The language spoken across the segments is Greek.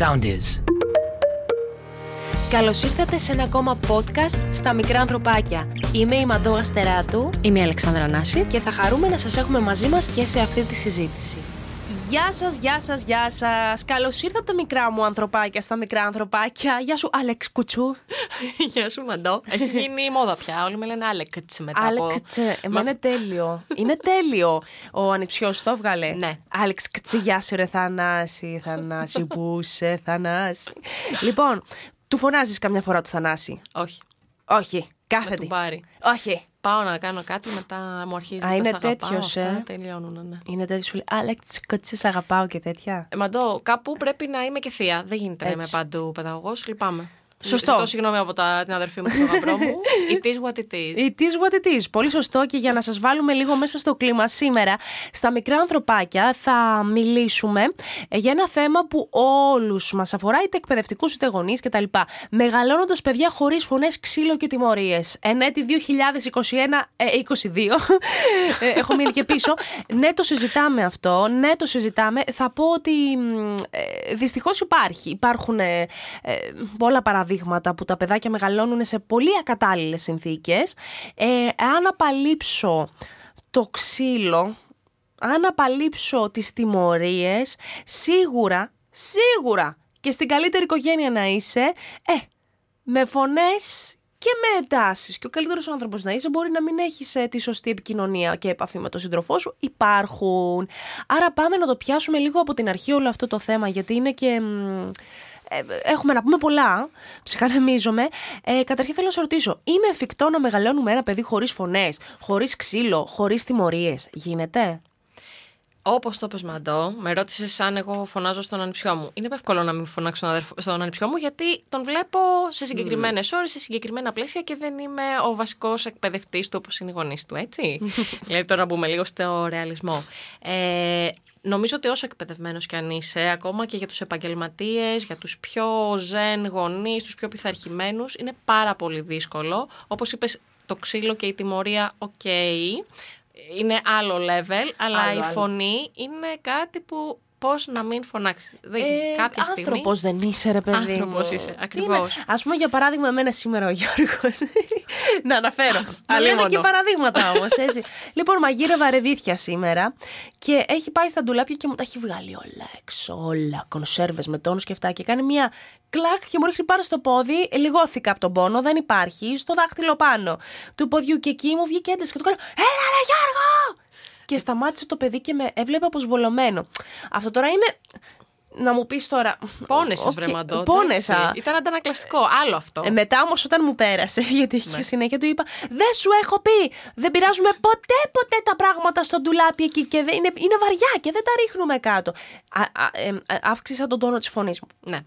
sound is. Καλώς ήρθατε σε ένα ακόμα podcast στα μικρά ανθρωπάκια. Είμαι η Μαντώ Αστεράτου Είμαι η Αλεξάνδρα Νάση. και θα χαρούμε να σας έχουμε μαζί μας και σε αυτή τη συζήτηση. Γεια σας, γεια σας, γεια σας. Καλώς ήρθατε μικρά μου ανθρωπάκια στα μικρά ανθρωπάκια. Γεια σου Άλεξ Κουτσού. Γεια σου, Μαντώ. Έχει γίνει μόδα πια. Όλοι με λένε Άλεξ μετά από. Άλεξ, εμένα είναι τέλειο. είναι τέλειο. Ο ανιψιός το έβγαλε. Ναι. Άλεξ, γεια σου ρε Θανάση, Θανάση, πού σε Θανάση. λοιπόν, του φωνάζεις καμιά φορά του Θανάση; Όχι. Όχι, Με κάθετη. του πάρει. Όχι. Πάω να κάνω κάτι, μετά μου αρχίζει Α, να είναι σ' αγαπάω, τέτοιος, αυτά ε. Τελειώνουν, ναι. Είναι τέτοιος σου λέει Άλεξ, κοτσί, σ' αγαπάω και τέτοια. Ε, Μαντώ, κάπου πρέπει να είμαι και θεία. Δεν γίνεται να είμαι Έτσι. παντού παιδαγωγός. Λυπάμαι. Σωστό. Ζητώ συγγνώμη από τα, την αδερφή μου και τον γαμπρό μου. It is what it is. It is what it is. Πολύ σωστό και για να σας βάλουμε λίγο μέσα στο κλίμα σήμερα, στα μικρά ανθρωπάκια θα μιλήσουμε ε, για ένα θέμα που όλους μας αφορά, είτε εκπαιδευτικούς είτε γονείς κτλ. Μεγαλώνοντας παιδιά χωρίς φωνές, ξύλο και τιμωρίες. Εν έτη 2021, ε, 22, ε, έχω μείνει και πίσω. Ναι, το συζητάμε αυτό, ναι, το συζητάμε. Θα πω ότι μ, ε, δυστυχώς υπάρχει. Υπάρχουν ε, ε, πολλά παραδείγματα που τα παιδάκια μεγαλώνουν σε πολύ ακατάλληλες συνθήκες. Ε, αν απαλείψω το ξύλο, αν απαλείψω τις τιμωρίες, σίγουρα, σίγουρα και στην καλύτερη οικογένεια να είσαι, ε, με φωνές και με εντάσεις και ο καλύτερος άνθρωπος να είσαι μπορεί να μην έχεις ε, τη σωστή επικοινωνία και επαφή με τον σύντροφό σου. Υπάρχουν. Άρα πάμε να το πιάσουμε λίγο από την αρχή όλο αυτό το θέμα γιατί είναι και... μ, ε, έχουμε να πούμε πολλά, ψυχανεμίζομαι. Ε, καταρχήν θέλω να σε ρωτήσω, είναι εφικτό να μεγαλώνουμε ένα παιδί χωρίς φωνές, χωρίς ξύλο, χωρίς τιμωρίες; Γίνεται; Όπως το πες Μαντώ, με ρώτησες αν εγώ φωνάζω στον ανιψιό μου. Είναι εύκολο να μην φωνάξω στον, αδερφ- στον ανιψιό μου, γιατί τον βλέπω σε συγκεκριμένες ώρες, σε συγκεκριμένα πλαίσια και δεν είμαι ο βασικός εκπαιδευτής του όπως είναι οι γονείς του, έτσι. δηλαδή τώρα να μπούμε λίγο στο ρεαλισμό. Ε, Νομίζω ότι όσο εκπαιδευμένος κι αν είσαι, ακόμα και για τους επαγγελματίες, για τους πιο ζεν γονείς, τους πιο πειθαρχημένους, είναι πάρα πολύ δύσκολο. Όπως είπες, το ξύλο και η τιμωρία, οκ, είναι άλλο level, αλλά Άλλο, η άλλο. φωνή είναι κάτι που πώς να μην φωνάξει. Δεν, κάποια στιγμή... Ε, Άνθρωπος δεν είσαι ρε παιδί Άνθρωπος μου. είσαι, Τι ακριβώς. είναι, Ας πούμε για παράδειγμα εμένα σήμερα ο Γιώργος. να αναφέρω. Να λέμε Αλίμονο. και παραδείγματα όμως έτσι. λοιπόν μαγείρευα ρεβίθια σήμερα και έχει πάει στα ντουλάπια και μου τα έχει βγάλει όλα έξω. Όλα. Κονσέρβες με τόνους και αυτά και κάνει μια κλακ και μου ρίχνει πάνω στο πόδι. Λιγώθηκα από τον πόνο, δεν υπάρχει. Στο δάχτυλο πάνω του ποδιού και εκεί μου βγήκε ένταση και του κάνω Έλα ρε Γιώργο! Και σταμάτησε το παιδί και με έβλεπε αποσβολωμένο. Αυτό τώρα είναι. Να μου πεις τώρα. Πόνεσες, Οκ, βρε Μαντώ, Πόνεσα. εντάξει. Ήταν αντανακλαστικό, άλλο αυτό. Ε, μετά όμως, όταν μου πέρασε, γιατί είχε Ναι. και συνέχεια, του είπα: Δεν σου έχω πει! Δεν πειράζουμε ποτέ, ποτέ τα πράγματα στο ντουλάπι εκεί και δεν, είναι, είναι βαριά και δεν τα ρίχνουμε κάτω. Α, α, ε, ε, αύξησα τον τόνο της φωνής μου. Ναι.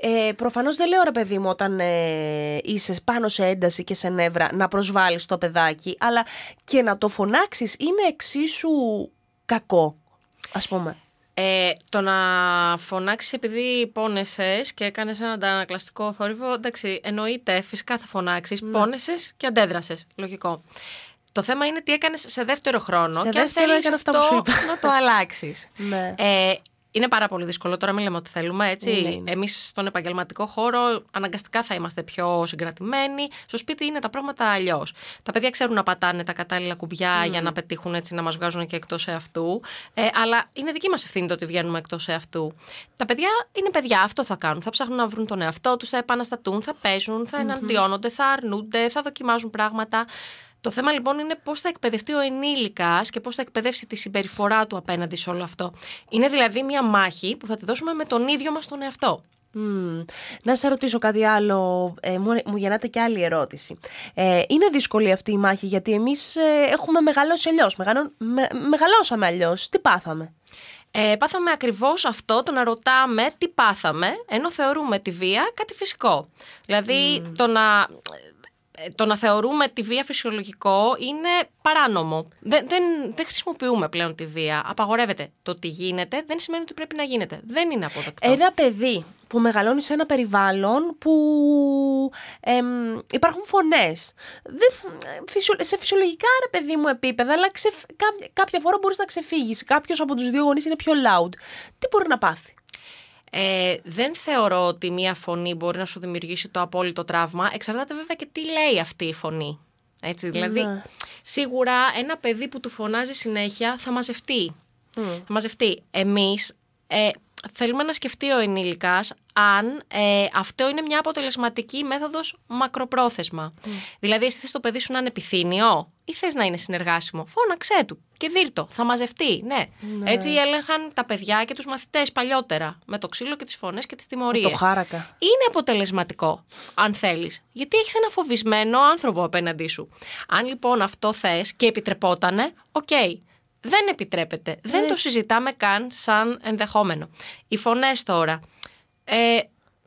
Ε, Προφανώς δεν λέω ρε παιδί μου όταν ε, είσαι πάνω σε ένταση και σε νεύρα να προσβάλλεις το παιδάκι, αλλά και να το φωνάξεις είναι εξίσου κακό, ας πούμε. Ε, το να φωνάξεις επειδή πόνεσαι και έκανες ένα αντανακλαστικό θόρυβο, εντάξει, εννοείται, φυσικά θα φωνάξεις. Ναι. Πόνεσαι και αντέδρασες. Λογικό. Το θέμα είναι τι έκανες σε δεύτερο χρόνο Σε και αν δεύτερο θέλεις έκανα αυτά που σου είπα. να το αλλάξεις. Ναι. Ε, είναι πάρα πολύ δύσκολο. Τώρα μην λέμε ότι θέλουμε, έτσι. Είναι, είναι. Εμείς στον επαγγελματικό χώρο αναγκαστικά θα είμαστε πιο συγκρατημένοι. Στο σπίτι είναι τα πράγματα αλλιώς. Τα παιδιά ξέρουν να πατάνε τα κατάλληλα κουμπιά για να πετύχουν έτσι να μας βγάζουν και εκτός εαυτού. Ε, αλλά είναι δική μας ευθύνη το ότι βγαίνουμε εκτός εαυτού. Τα παιδιά είναι παιδιά, αυτό θα κάνουν. Θα ψάχνουν να βρουν τον εαυτό τους, θα επαναστατούν, θα παίζουν, θα εναντιώνονται, θα αρνούνται, θα δοκιμάζουν πράγματα. Το θέμα λοιπόν είναι πώς θα εκπαιδευτεί ο ενήλικας και πώς θα εκπαιδεύσει τη συμπεριφορά του απέναντι σε όλο αυτό. Είναι δηλαδή μια μάχη που θα τη δώσουμε με τον ίδιο μας τον εαυτό. Μμμ. Να σε ρωτήσω κάτι άλλο. Ε, μου, μου γεννάτε και άλλη ερώτηση. Ε, είναι δύσκολη αυτή η μάχη γιατί εμείς ε, έχουμε μεγαλώσει αλλιώς. Με, μεγαλώσαμε αλλιώς. Τι πάθαμε; Ε, πάθαμε ακριβώς αυτό, το να ρωτάμε τι πάθαμε, ενώ θεωρούμε τη βία κάτι φυσικό. Δηλαδή, το να. Ε, Το να θεωρούμε τη βία φυσιολογικό είναι παράνομο. Δεν, δεν, δεν χρησιμοποιούμε πλέον τη βία. Απαγορεύεται. Το ότι γίνεται δεν σημαίνει ότι πρέπει να γίνεται. Δεν είναι αποδεκτό. Ένα παιδί που μεγαλώνει σε ένα περιβάλλον που εμ, υπάρχουν φωνές. Δεν, φυσιο- σε φυσιολογικά ρε παιδί μου επίπεδα, αλλά ξεφ- κάποια, κάποια φορά μπορείς να ξεφύγεις. Κάποιος από τους δύο γονείς είναι πιο loud. Τι μπορεί να πάθει; Ε, δεν θεωρώ ότι μία φωνή μπορεί να σου δημιουργήσει το απόλυτο τραύμα. Εξαρτάται βέβαια και τι λέει αυτή η φωνή. Έτσι, δηλαδή, Ναι. σίγουρα ένα παιδί που του φωνάζει συνέχεια θα μαζευτεί. Θα μαζευτεί. Εμείς ε, θέλουμε να σκεφτεί ο ενήλικας αν ε, αυτό είναι μια αποτελεσματική μέθοδος μακροπρόθεσμα. Δηλαδή, εσύ θες το παιδί σου να είναι επιθύμιο ή θες να είναι συνεργάσιμο; Φώναξέ του και δίρτο. Θα μαζευτεί, ναι. Έτσι έλεγχαν τα παιδιά και τους μαθητές παλιότερα. Με το ξύλο και τις φωνές και τις τιμωρίες. Το χάρακα. Είναι αποτελεσματικό, αν θέλεις. Γιατί έχεις ένα φοβισμένο άνθρωπο απέναντί σου. Αν λοιπόν αυτό θες και επιτρεπότανε, οκ. Δεν επιτρέπεται. Δεν το συζητάμε καν σαν ενδεχόμενο. Οι φωνές τώρα. Ε,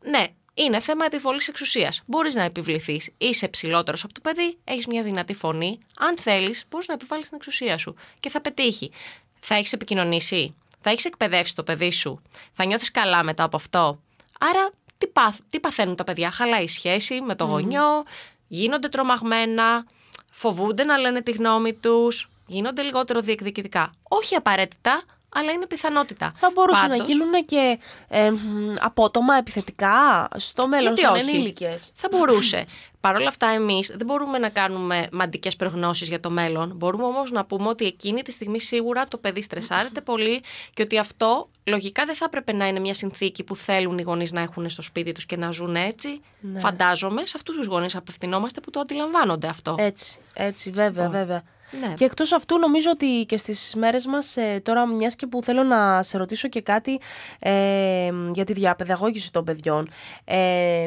ναι, είναι θέμα επιβολής εξουσίας. Μπορείς να επιβληθείς. Είσαι ψηλότερος από το παιδί, έχεις μια δυνατή φωνή. Αν θέλεις, μπορείς να επιβάλλεις την εξουσία σου. Και θα πετύχει. Θα έχεις επικοινωνήσει. Θα έχεις εκπαιδεύσει το παιδί σου. Θα νιώθεις καλά μετά από αυτό. Άρα, τι, πάθ, τι παθαίνουν τα παιδιά; Χαλάει η σχέση με το γονιό, γίνονται τρομαγμένα, φοβούνται να λένε τη γνώμη τους, γίνονται λιγότερο διεκδικητικά. Όχι απαραίτητα, αλλά είναι πιθανότητα. Θα μπορούσαν να Πάντως, γίνουν και ε, μ, απότομα επιθετικά στο μέλλον γιατί σαν όχι; ενήλικες. Θα μπορούσε. Παρ' όλα αυτά, εμείς δεν μπορούμε να κάνουμε μαντικές προγνώσεις για το μέλλον. Μπορούμε όμως να πούμε ότι εκείνη τη στιγμή σίγουρα το παιδί στρεσάρεται πολύ και ότι αυτό λογικά δεν θα έπρεπε να είναι μια συνθήκη που θέλουν οι γονείς να έχουν στο σπίτι τους και να ζουν έτσι. Φαντάζομαι σε αυτούς τους γονείς απευθυνόμαστε που το αντιλαμβάνονται αυτό. Έτσι, έτσι, βέβαια, βέβαια. Ναι. Και εκτός αυτού νομίζω ότι και στις μέρες μας ε, τώρα μιας και που θέλω να σε ρωτήσω και κάτι ε, για τη διαπαιδαγώγηση των παιδιών ε,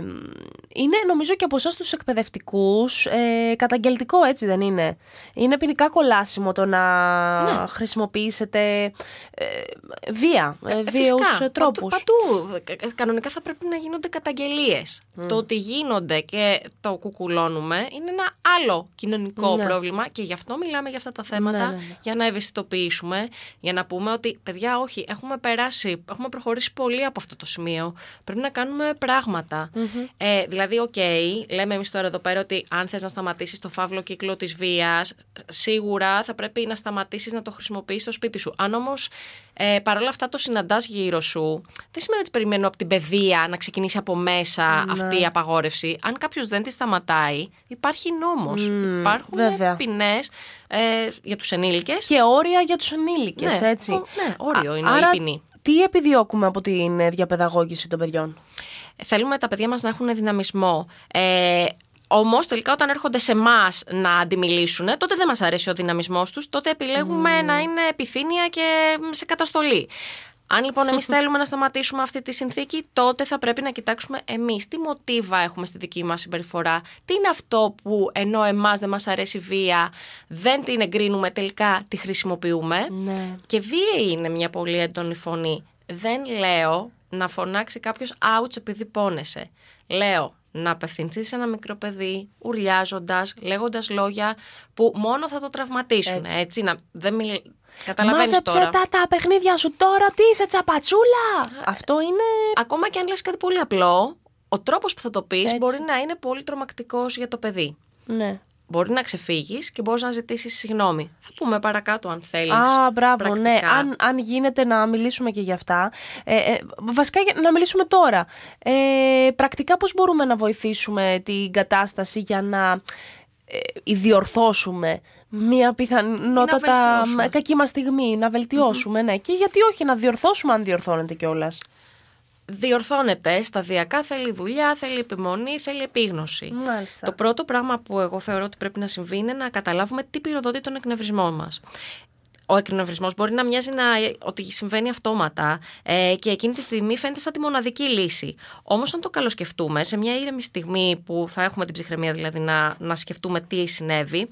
είναι νομίζω και από εσάς τους εκπαιδευτικούς ε, καταγγελτικό έτσι δεν είναι; Είναι ποινικά κολάσιμο το να Ναι. χρησιμοποιήσετε ε, βία, ε, Ε, βίαιους φυσικά, ε, τρόπους; Παντού, παντού. Ε, Κανονικά θα πρέπει να γίνονται καταγγελίες. Το ότι γίνονται και το κουκουλώνουμε είναι ένα άλλο κοινωνικό Ναι. πρόβλημα και γι' αυτό μιλάμε για αυτά τα θέματα, Ναι, ναι, ναι. για να ευαισθητοποιήσουμε, για να πούμε ότι παιδιά όχι, έχουμε περάσει, έχουμε προχωρήσει πολύ από αυτό το σημείο, πρέπει να κάνουμε πράγματα. Ε, δηλαδή, οκ, λέμε εμείς τώρα εδώ πέρα ότι αν θες να σταματήσεις το φαύλο κύκλο της βίας, σίγουρα θα πρέπει να σταματήσεις να το χρησιμοποιείς στο σπίτι σου. Αν όμως ε, παρόλα αυτά το συναντάς γύρω σου, δεν σημαίνει ότι περιμένω από την παιδεία να ξεκινήσει από μέσα αυτή η απαγόρευση. Αν κάποιος δεν τη σταματάει, υπάρχει νόμος. Υπάρχουν βέβαια. Ποινές ε, για τους ενήλικες. και όρια για τους ενήλικες Ναι, έτσι ο- ναι, όριο είναι η άρα, ποινή. τι επιδιώκουμε από την ε, διαπαιδαγώγηση των παιδιών; Θέλουμε τα παιδιά μας να έχουν δυναμισμό. Ε, Όμως, τελικά, όταν έρχονται σε εμάς να αντιμιλήσουν, τότε δεν μας αρέσει ο δυναμισμός τους, τότε επιλέγουμε να είναι επιθύμια και σε καταστολή. Αν λοιπόν εμείς θέλουμε να σταματήσουμε αυτή τη συνθήκη, τότε θα πρέπει να κοιτάξουμε εμείς τι μοτίβα έχουμε στη δική μας συμπεριφορά; Τι είναι αυτό που ενώ εμάς δεν μας αρέσει η βία, δεν την εγκρίνουμε, τελικά τη χρησιμοποιούμε; Ναι. Και βίαιη είναι μια πολύ έντονη φωνή. Δεν λέω να φωνάξει κάποιος ouch επειδή πόνεσαι. Λέω να απευθυνθείς σε ένα μικρό παιδί, ουρλιάζοντας, λέγοντας λόγια που μόνο θα το τραυματίσουν. Έτσι, να δεν μιλ... Καταλαβαίνεις Μάζεψε τώρα. τα, τα παιχνίδια σου τώρα, τι είσαι τσαπατσούλα. Αυτό είναι. Ακόμα και αν λες κάτι πολύ απλό, ο τρόπος που θα το πεις Έτσι. μπορεί να είναι πολύ τρομακτικός για το παιδί. Ναι. Μπορεί να ξεφύγεις και μπορείς να ζητήσεις συγγνώμη. Θα πούμε παρακάτω αν θέλεις. Α, μπράβο, ναι. πρακτικά. Αν, αν γίνεται να μιλήσουμε και για αυτά. Ε, ε, βασικά για- να μιλήσουμε τώρα. Ε, πρακτικά πώς μπορούμε να βοηθήσουμε την κατάσταση για να ε, διορθώσουμε μια πιθανότατα βελτιώσουμε. κακή μας στιγμή, να βελτιωσουμε ναι. Και γιατί όχι να διορθώσουμε αν διορθώνεται κιόλας; διορθώνεται σταδιακά, θέλει δουλειά, θέλει επιμονή, θέλει επίγνωση. Μάλιστα. Το πρώτο πράγμα που εγώ θεωρώ ότι πρέπει να συμβεί είναι να καταλάβουμε τι πυροδοτεί τον εκνευρισμό μας. Ο εκνευρισμός μπορεί να μοιάζει να, ότι συμβαίνει αυτόματα ε, και εκείνη τη στιγμή φαίνεται σαν τη μοναδική λύση. Όμως, αν το καλοσκεφτούμε, σε μια ήρεμη στιγμή που θα έχουμε την ψυχραιμία δηλαδή να, να σκεφτούμε τι συνέβη,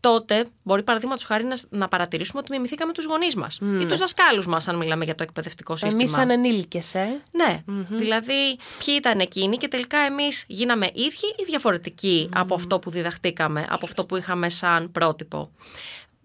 τότε μπορεί παραδείγματος χάρη να, να παρατηρήσουμε ότι μιμηθήκαμε τους γονείς μας ή τους δασκάλους μας, αν μιλάμε για το εκπαιδευτικό σύστημα. Εμείς σαν ενήλικες, ε. Ναι, δηλαδή ποιοι ήταν εκείνοι και τελικά εμείς γίναμε ίδιοι ή διαφορετικοί από αυτό που διδαχτήκαμε, από αυτό που είχαμε σαν πρότυπο.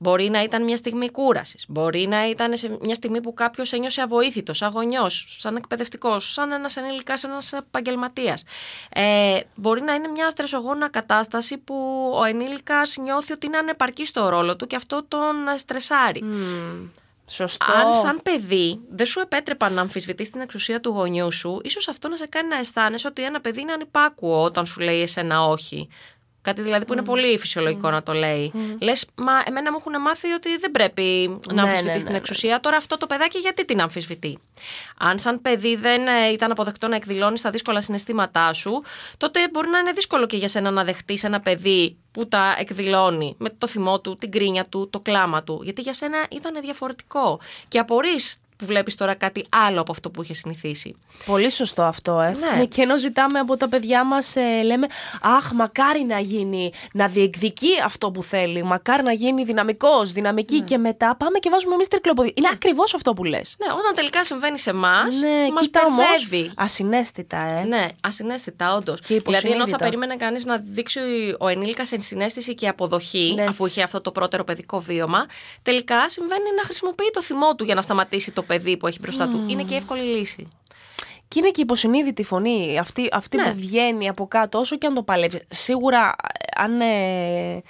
Μπορεί να ήταν μια στιγμή κούρασης. Μπορεί να ήταν σε μια στιγμή που κάποιος ένιωσε αβοήθητος, σαν γονιό, σαν εκπαιδευτικός, σαν ένας ενήλικας, σαν ένας επαγγελματίας. Ε, μπορεί να είναι μια στρεσογόνα κατάσταση που ο ενήλικας νιώθει ότι είναι ανεπαρκής στο ρόλο του και αυτό τον στρεσάρει. Σωστό. Αν σαν παιδί δεν σου επέτρεπαν να αμφισβητείς την εξουσία του γονιού σου, ίσως αυτό να σε κάνει να αισθάνεσαι ότι ένα παιδί είναι ανυπάκουο όταν σου λέει εσένα όχι. Κάτι δηλαδή που είναι πολύ φυσιολογικό να το λέει. Λες, μα εμένα μου έχουν μάθει ότι δεν πρέπει να Ναι, αμφισβητείς ναι, την ναι, εξουσία. Τώρα αυτό το παιδάκι γιατί την αμφισβητεί; Αν σαν παιδί δεν ε, ήταν αποδεκτό να εκδηλώνεις τα δύσκολα συναισθήματά σου, τότε μπορεί να είναι δύσκολο και για σένα να δεχτείς ένα παιδί που τα εκδηλώνει με το θυμό του, την κρίνια του, το κλάμα του. Γιατί για σένα ήταν διαφορετικό. Και απορείς που βλέπεις τώρα κάτι άλλο από αυτό που είχε συνηθίσει. Πολύ σωστό αυτό, ε. Ναι. Και ενώ ζητάμε από τα παιδιά μας, λέμε Αχ, μακάρι να γίνει, να διεκδικεί αυτό που θέλει. Μακάρι να γίνει δυναμικός, δυναμική. Ναι. Και μετά πάμε και βάζουμε εμείς τρικλοποδί. Είναι ακριβώς αυτό που λες. Ναι, όταν τελικά συμβαίνει σε εμάς, Ναι, μας κοίτα όμως. μπερδεύει. Ασυναίσθητα, ε. Ναι, ασυναίσθητα, όντως. Και Δηλαδή, ενώ θα υποσυνείδητα. περίμενε κανείς να δείξει ο ενήλικας ενσυναίσθηση και αποδοχή, Ναι, αφού έτσι. είχε αυτό το πρώτερο παιδικό βίωμα, τελικά συμβαίνει να χρησιμοποιεί το θυμό του για να σταματήσει το παιδί που έχει μπροστά του. Είναι και η εύκολη λύση. Και είναι και η υποσυνείδητη φωνή, αυτή, αυτή Ναι. που βγαίνει από κάτω, όσο και αν το παλεύει. Σίγουρα, ε, αν ε,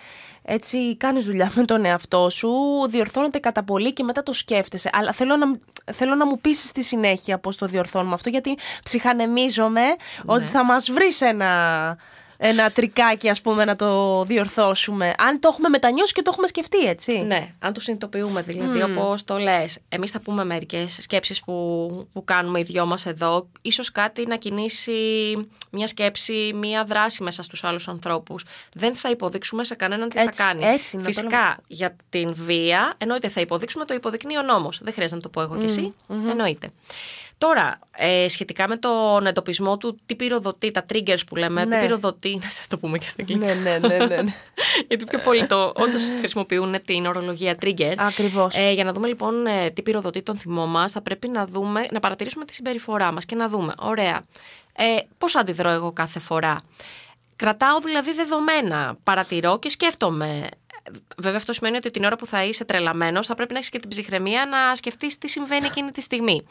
έτσι κάνεις δουλειά με τον εαυτό σου, διορθώνεται κατά πολύ και μετά το σκέφτεσαι. Αλλά θέλω να, θέλω να μου πείσει στη συνέχεια πώς το διορθώνουμε αυτό, γιατί ψυχανεμίζομαι ότι θα μας βρεις ένα, ένα τρικάκι, ας πούμε, να το διορθώσουμε. Αν το έχουμε μετανιώσει και το έχουμε σκεφτεί, έτσι. Ναι, αν το συνειδητοποιούμε δηλαδή, mm. όπως το λες. Εμείς θα πούμε μερικές σκέψεις που, που κάνουμε οι δυο μας εδώ. Ίσως κάτι να κινήσει μια σκέψη, μια δράση μέσα στους άλλους ανθρώπους. Δεν θα υποδείξουμε σε κανέναν τι Έτσι, θα κάνει. έτσι, να το Φυσικά για την βία, εννοείται θα υποδείξουμε, το υποδεικνύει ο νόμος. Δεν χρειάζεται να το πω εγώ και εσύ. Εννοείται. Τώρα, ε, σχετικά με τον εντοπισμό του τι πυροδοτεί, τα triggers που λέμε, Ναι. τι πυροδοτεί, να το πούμε και στην αγγλικά. ναι, ναι, ναι, ναι. ναι. Γιατί πιο πολύ το όντως χρησιμοποιούν την ορολογία trigger. Ακριβώς. Ε, για να δούμε λοιπόν ε, τι πυροδοτεί τον θυμό μας, θα πρέπει να, δούμε, να παρατηρήσουμε τη συμπεριφορά μας και να δούμε, ωραία, ε, πώς αντιδρώ εγώ κάθε φορά. Κρατάω δηλαδή δεδομένα, παρατηρώ και σκέφτομαι. Βέβαια, αυτό σημαίνει ότι την ώρα που θα είσαι τρελαμένος, θα πρέπει να έχεις και την ψυχραιμία να σκεφτείς τι συμβαίνει εκείνη τη στιγμή.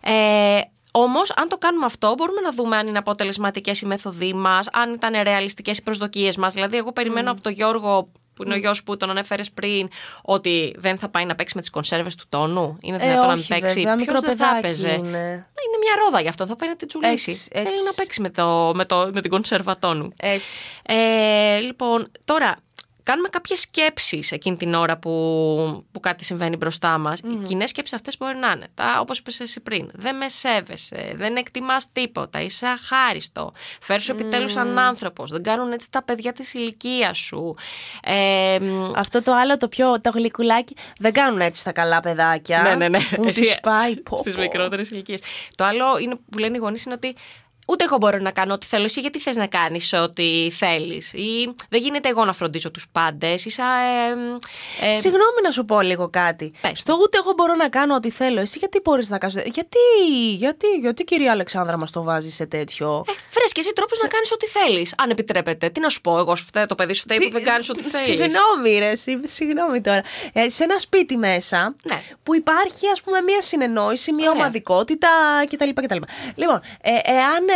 Ε, Όμως, αν το κάνουμε αυτό, μπορούμε να δούμε αν είναι αποτελεσματικές οι μέθοδοι μας, αν ήταν ρεαλιστικές οι προσδοκίες μας. Δηλαδή, εγώ περιμένω από τον Γιώργο, που είναι ο γιος που τον ανέφερες πριν, ότι δεν θα πάει να παίξει με τις κονσέρβες του τόνου. Είναι Ε, δυνατόν να μην όχι, παίξει. βέβαια, Ποιος μικρό δεν θα παιδάκι έπαιζε; είναι. Είναι μια ρόδα γι' αυτό, θα πάει να την τσουλήσει. Έτσι, Θέλει έτσι. να παίξει με, το, με, το, με την κονσέρβα τόνου. Έτσι. Ε, λοιπόν, τώρα, κάνουμε κάποιες σκέψεις εκείνη την ώρα που, που κάτι συμβαίνει μπροστά μας. Οι κοινές σκέψεις αυτές μπορεί να είναι, τα, όπως είπες εσύ πριν, δεν με σέβεσαι, δεν εκτιμάς τίποτα, είσαι αχάριστο, φέρ σου επιτέλους σαν άνθρωπος, δεν κάνουν έτσι τα παιδιά της ηλικίας σου. Ε, μ, Αυτό το άλλο, το πιο το γλυκουλάκι, δεν κάνουν έτσι τα καλά παιδάκια. ναι, ναι, ναι. Μου τις πάει, πω, Στις πω. μικρότερες ηλικίες. Το άλλο είναι, που λένε οι γονείς είναι ότι ούτε εγώ μπορώ να κάνω ό,τι θέλω. Εσύ γιατί θες να κάνεις ό,τι θέλεις; Ή δεν γίνεται εγώ να φροντίζω τους πάντες; Είσαι. Ε, ε, Συγγνώμη να σου πω λίγο κάτι. Πες. Στο ούτε εγώ μπορώ να κάνω ό,τι θέλω. Εσύ γιατί μπορείς να κάνει. Γιατί, γιατί, γιατί κυρία Αλεξάνδρα μας το βάζει σε τέτοιο; ε, βρες και εσύ τρόπους να κάνεις ό,τι θέλεις. Αν επιτρέπετε. Τι να σου πω, εγώ σου φταίω, το παιδί σου φταίει που δεν κάνεις ό,τι θέλεις. Συγγνώμη, ρε, εσύ, συγγνώμη τώρα. Ε, σε ένα σπίτι μέσα Ναι. που υπάρχει, ας πούμε, μια συνεννόηση, μια Ωραία. ομαδικότητα κτλ. κτλ. Λοιπόν, ε, εάν ε, μ,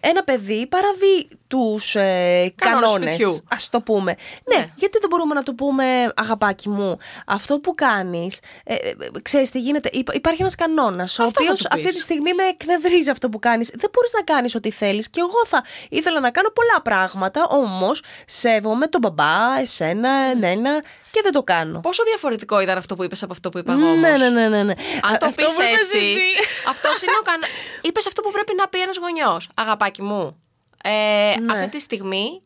ένα παιδί παραβεί τους ε, Κανόνες κανόνες, σπιτιού. ας το πούμε. Ναι, Ναι. γιατί δεν μπορούμε να το πούμε, αγαπάκι μου, αυτό που κάνεις. Ε, ε, ξέρεις τι γίνεται. Υπ- υπάρχει ένας κανόνας, ο Αυτό θα οποίος του πεις. αυτή τη στιγμή με εκνευρίζει αυτό που κάνεις. Δεν μπορείς να κάνεις ό,τι θέλεις. Και εγώ θα ήθελα να κάνω πολλά πράγματα, όμως σέβομαι τον μπαμπά, εσένα, εμένα και δεν το κάνω. Πόσο διαφορετικό ήταν αυτό που είπες από αυτό που είπα εγώ. Ναι, όμως; ναι, ναι, ναι, ναι. Αν Α, το αυτό πεις που είπες έτσι. εσύ. Αυτός είναι ο κανόνα. Είπες αυτό που πρέπει να πει ένας γονιός. Αγαπάκι μου. Ε, Ναι. Αυτή τη στιγμή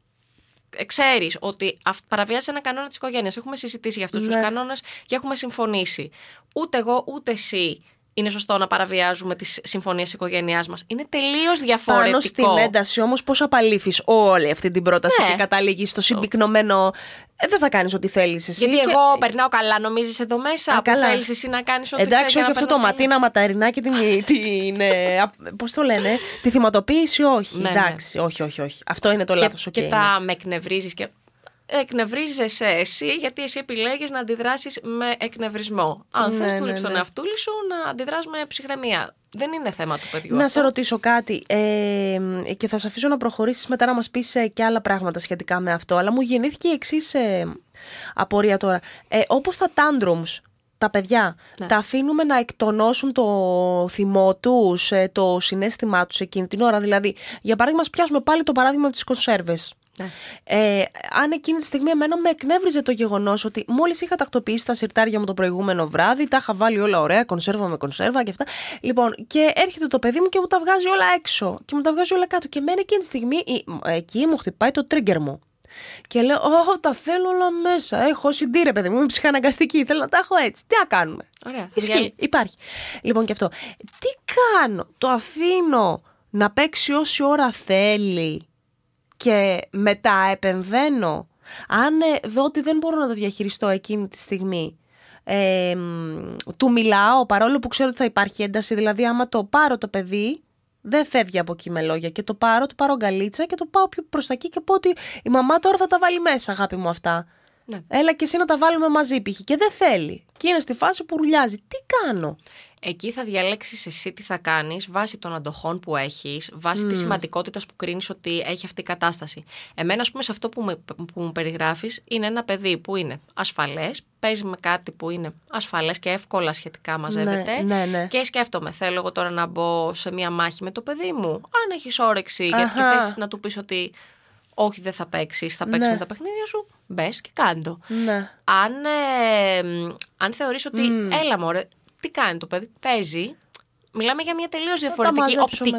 ξέρεις ότι αυ- παραβιάζει ένα κανόνα της οικογένειας. Έχουμε συζητήσει για αυτούς Ναι. του κανόνες και έχουμε συμφωνήσει. Ούτε εγώ ούτε εσύ είναι σωστό να παραβιάζουμε τις συμφωνίες τη οικογένειάς μας. Είναι τελείως διαφορετικό. Πάνω στην ένταση όμως, πώς απαλήφεις όλη αυτή την πρόταση Ναι. και καταλήγεις στο συμπυκνωμένο. Ε, δεν θα κάνεις ό,τι θέλεις εσύ. Γιατί και- εγώ περνάω καλά, νομίζεις εδώ μέσα. Α, που καλά. θέλεις εσύ να κάνεις ό,τι Εντάξει, θέλεις όχι για να αυτό το περνάς καλά. ματίνα ματαρινά και την. την ε, Πώς το λένε, τη θυματοποίηση, όχι. Ναι, ναι. Εντάξει, όχι, όχι, όχι. Αυτό είναι το και, λάθος. και τα με εκνευρίζεις και. Εκνευρίζεσαι εσύ γιατί εσύ επιλέγεις να αντιδράσεις με εκνευρισμό. Αν Ναι, θες ναι, του λείψει τον ναι. εαυτούλη σου να αντιδράσει με ψυχραιμία. Δεν είναι θέμα του παιδιού. Να αυτό. σε ρωτήσω κάτι ε, και θα σε αφήσω να προχωρήσεις μετά να μας πεις ε, και άλλα πράγματα σχετικά με αυτό, αλλά μου γεννήθηκε η εξής απορία τώρα. Ε, όπως τα tantrums, τα παιδιά Ναι. τα αφήνουμε να εκτονώσουν το θυμό τους, το συνέστημά τους εκείνη την ώρα; Δηλαδή, για παράδειγμα, ας πιάσουμε πάλι το παράδειγμα με τις κονσέρβες. Ναι. Ε, αν εκείνη τη στιγμή εμένα με εκνεύριζε το γεγονός ότι μόλις είχα τακτοποιήσει τα σιρτάρια μου το προηγούμενο βράδυ, τα είχα βάλει όλα ωραία, κονσέρβα με κονσέρβα και αυτά. Λοιπόν, και έρχεται το παιδί μου και μου τα βγάζει όλα έξω και μου τα βγάζει όλα κάτω. Και εμένα εκείνη τη στιγμή η- εκεί μου χτυπάει το trigger μου. Και λέω, Ω, τα θέλω όλα μέσα. Έχω συντήρε, παιδί μου, είμαι ψυχαναγκαστική. Θέλω να τα έχω έτσι. Τι να κάνουμε; Ωραία. θα Ισχύει, διαλέ- υπάρχει. Λοιπόν και αυτό. Τι κάνω, το αφήνω να παίξει όση ώρα θέλει και μετά επεμβαίνω. Αν ε, δω ότι δεν μπορώ να το διαχειριστώ εκείνη τη στιγμή, ε, μ, του μιλάω παρόλο που ξέρω ότι θα υπάρχει ένταση. Δηλαδή, άμα το πάρω το παιδί, δεν φεύγει από εκεί με λόγια. Και το πάρω, το πάρω γκαλίτσα και το πάω πιο προς τα εκεί και πω ότι η μαμά τώρα θα τα βάλει μέσα, αγάπη μου αυτά. Ναι. Έλα και εσύ να τα βάλουμε μαζί, π.χ. Και δεν θέλει. Και είναι στη φάση που ρουλιάζει. Τι κάνω; Εκεί θα διαλέξεις εσύ τι θα κάνεις βάσει των αντοχών που έχεις, βάσει της σημαντικότητας που κρίνεις ότι έχει αυτή η κατάσταση. Εμένα, ας πούμε, σε αυτό που, με, που μου περιγράφεις, είναι ένα παιδί που είναι ασφαλές, παίζει με κάτι που είναι ασφαλές και εύκολα σχετικά μαζεύεται. ναι, ναι. Και σκέφτομαι, θέλω εγώ τώρα να μπω σε μία μάχη με το παιδί μου. Αν έχεις όρεξη γιατί και Αχα. θες να του πεις ότι όχι, δεν θα παίξεις, θα παίξει Ναι. με τα παιχνίδια σου, μπες και κάντο. Ναι. Αν, ε, μ, αν θεωρείς ότι έλα μωρέ, τι κάνει το παιδί, παίζει, μιλάμε για μια τελείως διαφορετική μαζέψω οπτική.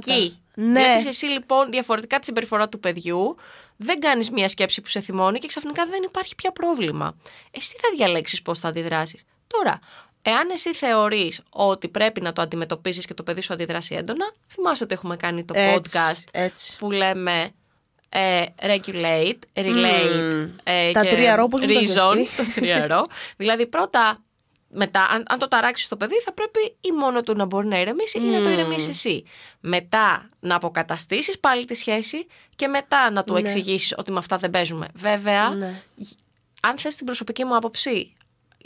μετά. Ναι. Βλέπεις εσύ λοιπόν διαφορετικά τη συμπεριφορά του παιδιού, δεν κάνεις μια σκέψη που σε θυμώνει και ξαφνικά δεν υπάρχει πια πρόβλημα. Εσύ θα διαλέξεις πώς θα αντιδράσεις. Τώρα, εάν εσύ θεωρείς ότι πρέπει να το αντιμετωπίσεις και το παιδί σου αντιδράσει έντονα, θυμάσαι ότι έχουμε κάνει το Έτσι, podcast έτσι. που λέμε ε, regulate, relate ε, Τα και τρία ρο, πώς μου το έχεις reason. πει; Το τρία ρο. δηλαδή πρώτα, μετά, αν, αν το ταράξεις το παιδί, θα πρέπει ή μόνο του να μπορεί να ηρεμήσει ή να το ηρεμήσεις εσύ. Μετά να αποκαταστήσεις πάλι τη σχέση και μετά να του Ναι. εξηγήσεις ότι με αυτά δεν παίζουμε. Βέβαια, Ναι. αν θες την προσωπική μου άποψη,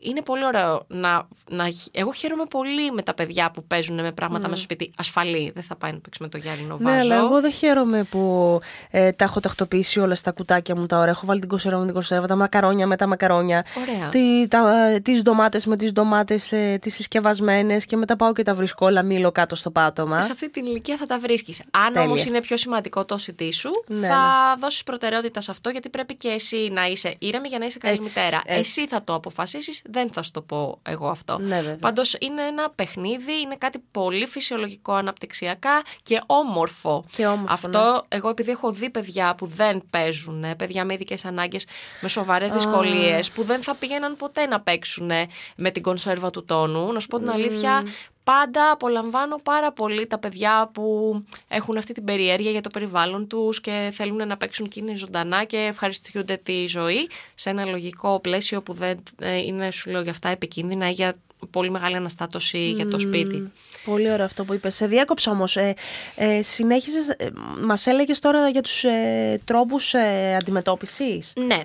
είναι πολύ ωραίο να, να. Εγώ χαίρομαι πολύ με τα παιδιά που παίζουν με πράγματα μέσα στο σπίτι ασφαλή. Δεν θα πάει να παίξει με το Γιάννη Ναι, αλλά εγώ δεν χαίρομαι που ε, τα έχω τακτοποιήσει όλα στα κουτάκια μου τα ωραία. Έχω βάλει την κονσέρβα με την κονσέρβα, τα μακαρόνια με τα μακαρόνια. Ωραία. Τι, τα, ε, τις ντομάτες με τις ντομάτες, ε, τις συσκευασμένες και μετά πάω και τα βρίσκω όλα μήλο κάτω στο πάτωμα. Σε αυτή την ηλικία θα τα βρίσκεις. Αν Τέλεια. όμως είναι πιο σημαντικό το CD σου, Ναι, θα δώσεις προτεραιότητα σε αυτό γιατί πρέπει και εσύ να είσαι ήρεμη για να είσαι καλή Έτσι, μητέρα. έτσι. Εσύ θα το αποφασίσεις, δεν θα σου το πω εγώ αυτό. Ναι, βέβαια. Πάντως είναι ένα παιχνίδι, είναι κάτι πολύ φυσιολογικό αναπτυξιακά και όμορφο. Και όμορφο, Αυτό, ναι. εγώ επειδή έχω δει παιδιά που δεν παίζουν, ε, παιδιά με ειδικές ανάγκες, με σοβαρές δυσκολίες, που δεν θα πήγαιναν ποτέ να παίξουν με την κονσέρβα του τόνου. Να σου πω την αλήθεια, πάντα απολαμβάνω πάρα πολύ τα παιδιά που έχουν αυτή την περιέργεια για το περιβάλλον τους και θέλουν να παίξουν και είναι ζωντανά και ευχαριστούνται τη ζωή σε ένα λογικό πλαίσιο που δεν ε, είναι, σου λέω, για αυτά επικίνδυνα ή για πολύ μεγάλη αναστάτωση για το σπίτι. Πολύ ωραίο αυτό που είπες. Σε διάκοψα όμως. Ε, ε, συνέχισες, ε, μας έλεγες τώρα για τους ε, τρόπους ε, αντιμετώπισης; Ναι.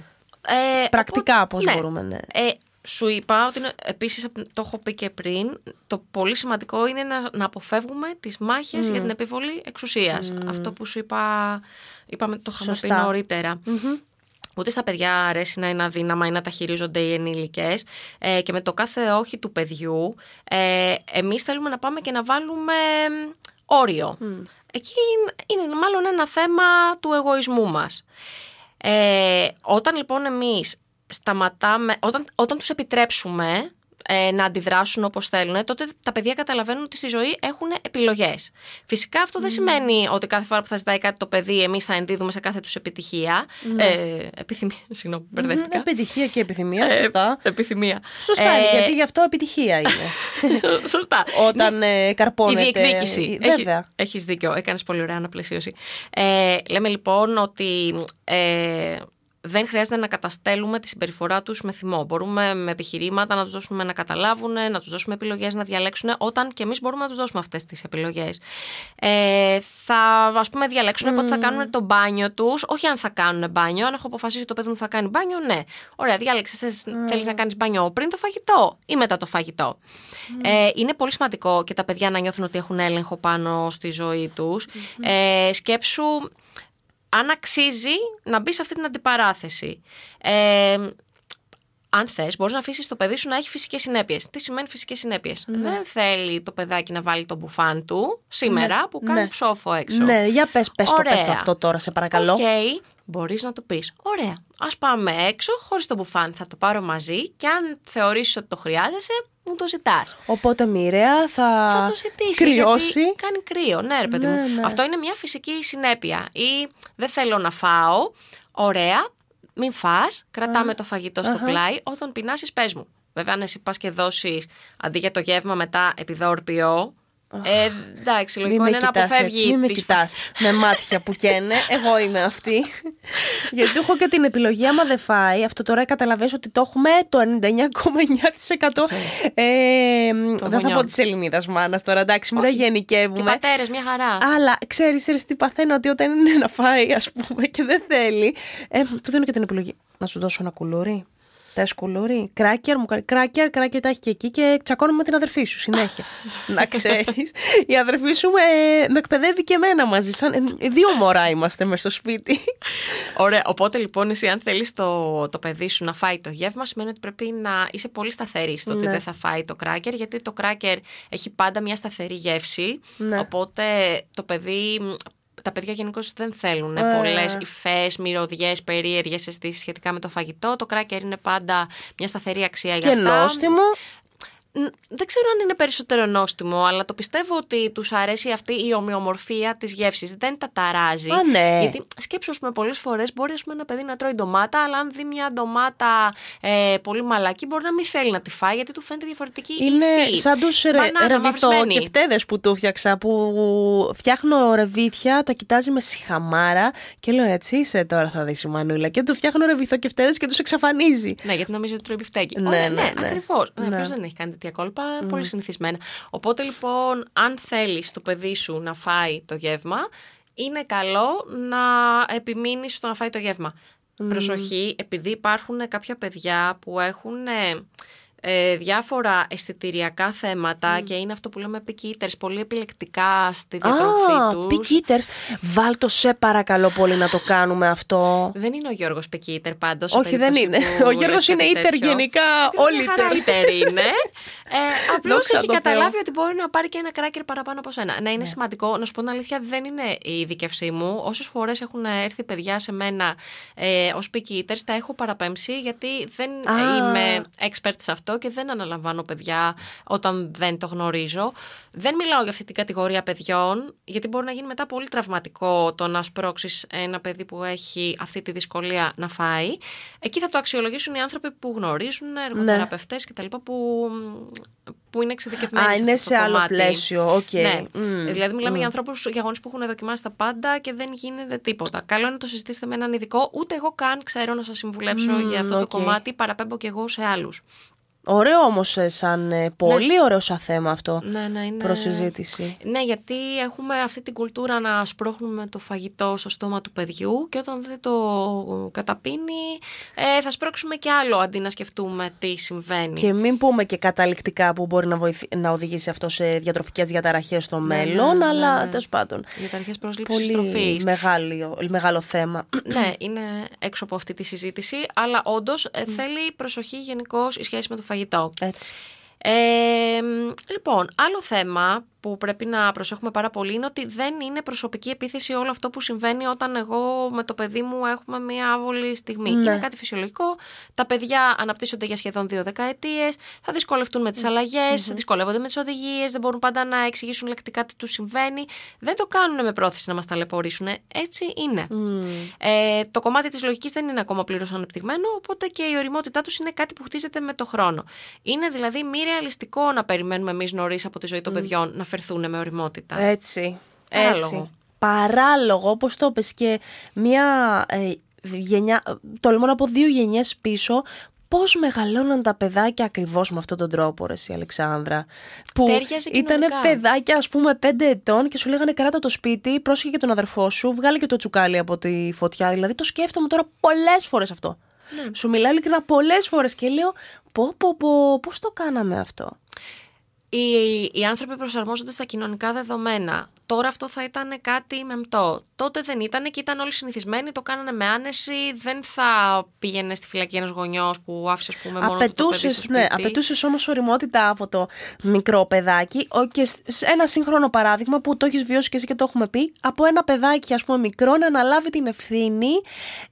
Ε, Πρακτικά οπότε- πώς μπορούμε, ναι. Ε, σου είπα ότι είναι- επίσης το έχω πει και πριν το πολύ σημαντικό είναι να, να αποφεύγουμε τις μάχες για την επιβολή εξουσίας. Αυτό που σου είπα, είπαμε, το είχαμε πει Σωστά. νωρίτερα. Ούτε στα παιδιά αρέσει να είναι αδύναμα ή να τα χειρίζονται οι ενήλικες ε, και με το κάθε όχι του παιδιού ε, εμείς θέλουμε να πάμε και να βάλουμε μ, όριο. Εκεί είναι, είναι μάλλον ένα θέμα του εγωισμού μας. Ε, όταν λοιπόν εμείς σταματάμε, όταν, όταν τους επιτρέψουμε ε, να αντιδράσουν όπως θέλουν, τότε τα παιδιά καταλαβαίνουν ότι στη ζωή έχουν επιλογές. Φυσικά αυτό δεν σημαίνει ότι κάθε φορά που θα ζητάει κάτι το παιδί εμείς θα ενδίδουμε σε κάθε τους επιτυχία. Ε, επιθυμία, συγγνώμη, μπερδεύτηκα. Επιτυχία και επιθυμία, Ε, σωστά. επιθυμία. Σωστά Ε, είναι, γιατί γι' αυτό επιτυχία είναι. Σωστά. Όταν ε, Η καρπώνεται. διεκδίκηση. Ε, Βέβαια. Έχει, έχεις δίκιο. Έκανες πολύ ωραία αναπλαισίωση. Ε, λέμε λοιπόν ότι ε, δεν χρειάζεται να καταστέλουμε τη συμπεριφορά τους με θυμό. Μπορούμε με επιχειρήματα να τους δώσουμε να καταλάβουν, να τους δώσουμε επιλογές να διαλέξουν, όταν και εμείς μπορούμε να τους δώσουμε αυτές τις επιλογές. Ε, θα ας πούμε διαλέξουν πότε θα κάνουν το μπάνιο τους, όχι αν θα κάνουν μπάνιο, αν έχω αποφασίσει ότι το παιδί μου θα κάνει μπάνιο, ναι. Ωραία, διάλεξες, θες, θέλεις να κάνεις μπάνιο πριν το φαγητό ή μετά το φαγητό. Ε, είναι πολύ σημαντικό και τα παιδιά να νιώθουν ότι έχουν έλεγχο πάνω στη ζωή τους. Ε, σκέψου αν αξίζει να μπεις σε αυτή την αντιπαράθεση. Ε, αν θες, μπορείς να αφήσεις το παιδί σου να έχει φυσικές συνέπειες. Τι σημαίνει φυσικές συνέπειες; Δεν θέλει το παιδάκι να βάλει το μπουφάν του σήμερα που κάνει Ναι. ψόφο έξω. Ναι, για πες, πες το, Ωραία. πες το αυτό τώρα, σε παρακαλώ. Οκ, μπορείς να το πεις. Ωραία. Α πάμε έξω χωρίς το μπουφάν. Θα το πάρω μαζί και αν θεωρήσεις ότι το χρειάζεσαι, μου το ζητάς. Οπότε μοιραία θα, Θα το ζητήσει. κρυώσει. Γιατί κάνει κρύο. Ναι, ρε παιδί Ναι, μου. ναι. Αυτό είναι μια φυσική συνέπεια. Ή δεν θέλω να φάω. Ωραία. Μην φας, κρατάμε το φαγητό στο πλάι. Όταν πεινάσεις, πες μου. Βέβαια, αν εσύ πας και δώσεις αντί για το γεύμα μετά επιδόρπιο. Ε, εντάξει, Μη λογικό με είναι να κοιτάς αποφεύγει έτσι, μη με τις κοιτάς με μάτια που καίνε. Εγώ είμαι αυτή. Γιατί έχω και την επιλογή, άμα δεν φάει, αυτό τώρα καταλαβαίνεις ότι το έχουμε το 99,9%. Ε, δεν θα γονιών. πω της Ελληνίδας μάνας τώρα, εντάξει, μην τα Όχι. Και γενικεύουμε. πατέρες, μια χαρά. Αλλά ξέρεις, ξέρεις τι παθαίνω, ότι όταν είναι να φάει, ας πούμε, και δεν θέλει. Ε, του δίνω και την επιλογή. Να σου δώσω ένα κουλούρι. Θε κουλούρι. Κράκερ μου κάνει. Κράκερ, κράκερ τα έχει και εκεί και τσακώνομαι με την αδερφή σου συνέχεια. να ξέρεις. Η αδερφή σου με, με εκπαιδεύει και εμένα μαζί. Σαν, ε, δύο μωρά είμαστε μες στο σπίτι. Ωραία. Οπότε λοιπόν, εσύ, αν θέλεις το, το παιδί σου να φάει το γεύμα, σημαίνει ότι πρέπει να είσαι πολύ σταθερή στο ότι Ναι. δεν θα φάει το κράκερ, γιατί το κράκερ έχει πάντα μια σταθερή γεύση. Ναι. Οπότε το παιδί. Μ, Τα παιδιά γενικώς δεν θέλουν Ε. πολλές υφές, μυρωδιές, περίεργες αισθήσεις σχετικά με το φαγητό. Το κράκερ είναι πάντα μια σταθερή αξία για και αυτά. νόστιμο. Ν- Δεν ξέρω αν είναι περισσότερο νόστιμο, αλλά το πιστεύω ότι τους αρέσει αυτή η ομοιομορφία της γεύσης. Δεν τα ταράζει. Α, ναι. Γιατί σκέψου, με πολλές φορές μπορεί ας πούμε, ένα παιδί να τρώει ντομάτα, αλλά αν δει μια ντομάτα ε, πολύ μαλακή, μπορεί να μην θέλει να τη φάει γιατί του φαίνεται διαφορετική η Είναι υφή. σαν τους Μπανάνα, μαυρισμένη. ρεβιθοκεφτέδε που του φτιάξα. Που φτιάχνω ρεβίθια, τα κοιτάζει με σιχαμάρα και λέω έτσι είσαι τώρα θα δεις η Μανούλα. Και του φτιάχνω ρεβιθοκεφτέδε και τους εξαφανίζει. Ναι, γιατί νομίζω ότι τρώει μπιφτέκι. Ναι, Ωραία, ναι, ναι, ναι. ακριβώς. Ναι, Ναι. ποιος δεν έχει κάνει τέτοια κόλπα, πολύ συνηθισμένα. Οπότε λοιπόν, αν θέλεις το παιδί σου να φάει το γεύμα, είναι καλό να επιμείνεις στο να φάει το γεύμα. Προσοχή, επειδή υπάρχουν κάποια παιδιά που έχουν ε, ε, διάφορα αισθητηριακά θέματα και είναι αυτό που λέμε picky eaters, πολύ επιλεκτικά στη διατροφή Α, τους. picky eaters. Βάλ το σε παρακαλώ πολύ να το κάνουμε αυτό. Δεν είναι ο Γιώργος picky eater πάντως. σε Όχι, δεν περίπτωση είναι. που Ο Γιώργος λες κάτι είναι eater τέτοιο. γενικά, Ο όλοι Γιώργος μια χαρά eater. eater είναι. Ε, Απλώς Δόξα έχει τω Θεώ. καταλάβει ότι μπορεί να πάρει και ένα κράκερ παραπάνω από σένα. Ναι, είναι σημαντικό. Να σου πω την αλήθεια, δεν είναι η ειδικευσή μου. Όσες φορές έχουν έρθει παιδιά σε μένα ε, ως picky eaters, τα έχω παραπέμψει γιατί δεν Α. είμαι expert σε αυτό και δεν αναλαμβάνω παιδιά όταν δεν το γνωρίζω. Δεν μιλάω για αυτή την κατηγορία παιδιών, γιατί μπορεί να γίνει μετά πολύ τραυματικό το να σπρώξεις ένα παιδί που έχει αυτή τη δυσκολία να φάει. Εκεί θα το αξιολογήσουν οι άνθρωποι που γνωρίζουν, εργοθεραπευτές κτλ. Που, που είναι εξειδικευμένοι Ναι. Α, είναι αυτό το σε άλλο κομμάτι. πλαίσιο, οκ. Ναι. Μμ, Δηλαδή, μιλάμε για ανθρώπους, για γονείς που έχουν δοκιμάσει τα πάντα και δεν γίνεται τίποτα. Καλό είναι να το συζητήσετε με έναν ειδικό. Ούτε εγώ καν ξέρω να σας συμβουλέψω Μμ, για αυτό οκ. το κομμάτι. Παραπέμπω και εγώ σε άλλους. Ωραίο όμως σαν. ε, πολύ ωραίο σαν θέμα αυτό. Ναι, ναι, είναι. Προς συζήτηση. Ναι, γιατί έχουμε αυτή την κουλτούρα να σπρώχνουμε το φαγητό στο στόμα του παιδιού και όταν δεν το καταπίνει ε, θα σπρώξουμε και άλλο αντί να σκεφτούμε τι συμβαίνει. Και μην πούμε και καταληκτικά που μπορεί να, βοηθ... να οδηγήσει αυτό σε διατροφικές διαταραχές στο μέλλον, ναι, αλλά ναι. τέλος πάντων. Διαταραχές πρόσληψης Πολύ τροφής. μεγάλο, μεγάλο θέμα. ναι, είναι έξω από αυτή τη συζήτηση, αλλά όντως Mm. θέλει προσοχή γενικώς η σχέση με το φαγητό. Έτσι. Ε, λοιπόν, άλλο θέμα που πρέπει να προσέχουμε πάρα πολύ είναι ότι δεν είναι προσωπική επίθεση όλο αυτό που συμβαίνει όταν εγώ με το παιδί μου έχουμε μια άβολη στιγμή. Ναι. Είναι κάτι φυσιολογικό. Τα παιδιά αναπτύσσονται για σχεδόν δύο δεκαετίες, θα δυσκολευτούν με τις αλλαγές, δυσκολεύονται με τις οδηγίες, δεν μπορούν πάντα να εξηγήσουν λεκτικά τι τους συμβαίνει. Δεν το κάνουν με πρόθεση να μας ταλαιπωρήσουν. Έτσι είναι. Ε, το κομμάτι της λογικής δεν είναι ακόμα πλήρως ανεπτυγμένο, οπότε και η οριμότητά τους είναι κάτι που χτίζεται με το χρόνο. Είναι δηλαδή μη ρεαλιστικό να περιμένουμε εμείς νωρίς από τη ζωή των παιδιών να φερθούν με οριμότητα. Έτσι. Παράλογο. Έτσι. Παράλογο, όπως το είπες και μια ε, γενιά, τολμώ να πω δύο γενιές πίσω, πώς μεγαλώναν τα παιδάκια ακριβώς με αυτόν τον τρόπο, ρε εσύ Αλεξάνδρα. Που Τέριαζε ήταν κοινωνικά. παιδάκια ας πούμε πέντε ετών και σου λέγανε κράτα το σπίτι, πρόσεχε και τον αδερφό σου, βγάλε και το τσουκάλι από τη φωτιά. Δηλαδή το σκέφτομαι τώρα πολλές φορές αυτό. Ναι. Σου μιλάω ειλικρινά πολλές φορές και λέω πω πω πω πώς το κάναμε αυτό; Οι, οι άνθρωποι προσαρμόζονται στα κοινωνικά δεδομένα. Τώρα αυτό θα ήταν κάτι μεμπτό. Τότε δεν ήταν και ήταν όλοι συνηθισμένοι, το κάνανε με άνεση. Δεν θα πήγαινε στη φυλακή ένας γονιός που άφησε, ας πούμε, μόνο απαιτούσες, το παιδί στο ναι, σπίτι. απαιτούσες όμως οριμότητα από το μικρό παιδάκι. Ο- Και σ- ένα σύγχρονο παράδειγμα που το έχεις βιώσει και εσύ και το έχουμε πει, από ένα παιδάκι, ας πούμε, μικρό να αναλάβει την ευθύνη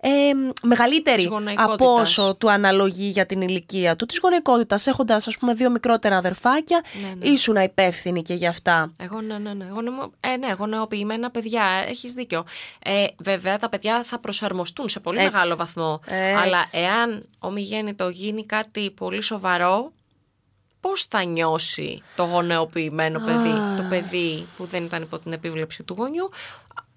ε, μεγαλύτερη Της γονεϊκότητας. από όσο του αναλογεί για την ηλικία του. Της γονεϊκότητας, έχοντας, ας πούμε, δύο μικρότερα αδερφάκια, Ναι, ναι. ήσουν υπεύθυνη και γι' αυτά. Εγώ ναι, ναι, ναι. Γονεο... Ε, ναι, γονεοποιημένα παιδιά. Έχεις δίκιο. Ε, βέβαια, τα παιδιά θα προσαρμοστούν σε πολύ Έτσι. μεγάλο βαθμό. Έτσι. Αλλά εάν ομιγέννητο γίνει κάτι πολύ σοβαρό, πώς θα νιώσει το γονεοποιημένο παιδί, το παιδί που δεν ήταν υπό την επίβλεψη του γονιού.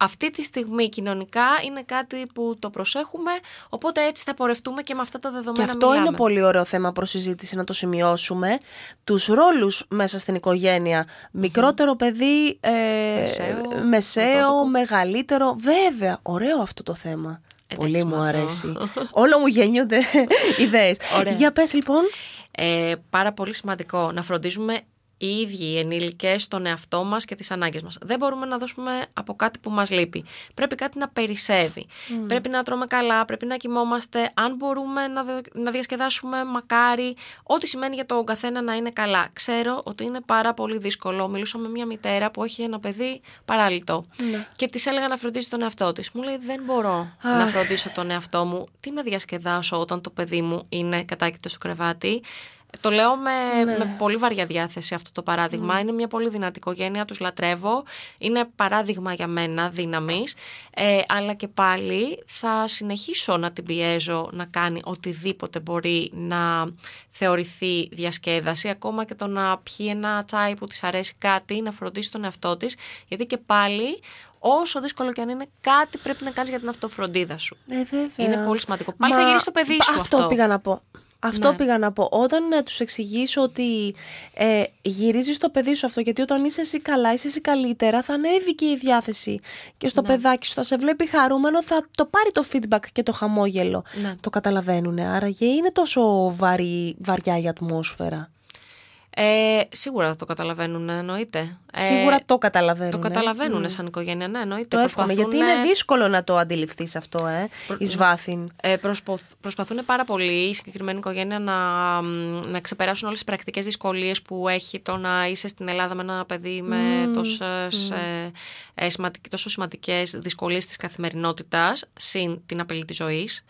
Αυτή τη στιγμή κοινωνικά είναι κάτι που το προσέχουμε, οπότε έτσι θα πορευτούμε και με αυτά τα Και δεδομένα αυτό μιλάμε. είναι πολύ ωραίο θέμα προς συζήτηση να το σημειώσουμε. Τους ρόλους μέσα στην οικογένεια. Μικρότερο παιδί, ε, Μεσαίο, μεσαίο, πρωτότοκο. μεγαλύτερο. Βέβαια, ωραίο αυτό το θέμα. Εντάξει, πολύ μου μα το- αρέσει. Όλο μου γεννιούνται ιδέες. Ωραία. Για πες λοιπόν. Ε, πάρα πολύ σημαντικό να φροντίζουμε οι ίδιοι οι ενήλικες τον εαυτό μας και τις ανάγκες μας. Δεν μπορούμε να δώσουμε από κάτι που μας λείπει. Πρέπει κάτι να περισσεύει. Πρέπει να τρώμε καλά, πρέπει να κοιμόμαστε. Αν μπορούμε να, δε- να διασκεδάσουμε, μακάρι. Ό,τι σημαίνει για τον καθένα να είναι καλά. Ξέρω ότι είναι πάρα πολύ δύσκολο. Μιλούσα με μια μητέρα που έχει ένα παιδί παράλυτο. Και της έλεγα να φροντίσει τον εαυτό της. Μου λέει: Δεν μπορώ να φροντίσω τον εαυτό μου. Τι να διασκεδάσω όταν το παιδί μου είναι κατάκητο στο κρεβάτι. Το λέω με, με πολύ βαριά διάθεση αυτό το παράδειγμα. Είναι μια πολύ δυνατή οικογένεια, τους λατρεύω. Είναι παράδειγμα για μένα δύναμης. Ε, αλλά και πάλι θα συνεχίσω να την πιέζω να κάνει οτιδήποτε μπορεί να θεωρηθεί διασκέδαση. Ακόμα και το να πιει ένα τσάι που της αρέσει κάτι, να φροντίσει τον εαυτό της. Γιατί και πάλι όσο δύσκολο και αν είναι, κάτι πρέπει να κάνεις για την αυτοφροντίδα σου. Ε, βέβαια. Είναι πολύ σημαντικό. Πάλι θα γυρίσεις το παιδί σου αυτό. αυτό. πήγα να πω. Αυτό Ναι. πήγα να πω. Όταν ε, τους εξηγήσω ότι ε, γυρίζεις το παιδί σου αυτό, γιατί όταν είσαι εσύ καλά, είσαι εσύ καλύτερα, θα ανέβει και η διάθεση. Και Ναι. στο παιδάκι σου θα σε βλέπει χαρούμενο, θα το πάρει το feedback και το χαμόγελο. Ναι. Το καταλαβαίνουν. Άραγε είναι τόσο βαρύ, βαριά η ατμόσφαιρα. Ε, σίγουρα το καταλαβαίνουν, εννοείται. Ε, Σίγουρα το καταλαβαίνουν. Το καταλαβαίνουν σαν οικογένεια, ναι, εννοείται. Το εύχομαι, γιατί Προσπαθούν, είναι δύσκολο να το αντιληφθείς αυτό, ε, εις βάθην. Ε, προσποθ- προσπαθούν πάρα πολύ η συγκεκριμένη οικογένεια να, μ, να ξεπεράσουν όλες τις πρακτικές δυσκολίες που έχει το να είσαι στην Ελλάδα με ένα παιδί με τόσες, ε, ε, σημαντικ- τόσο σημαντικές δυσκολίες της καθημερινότητας συν την απειλή της ζωής.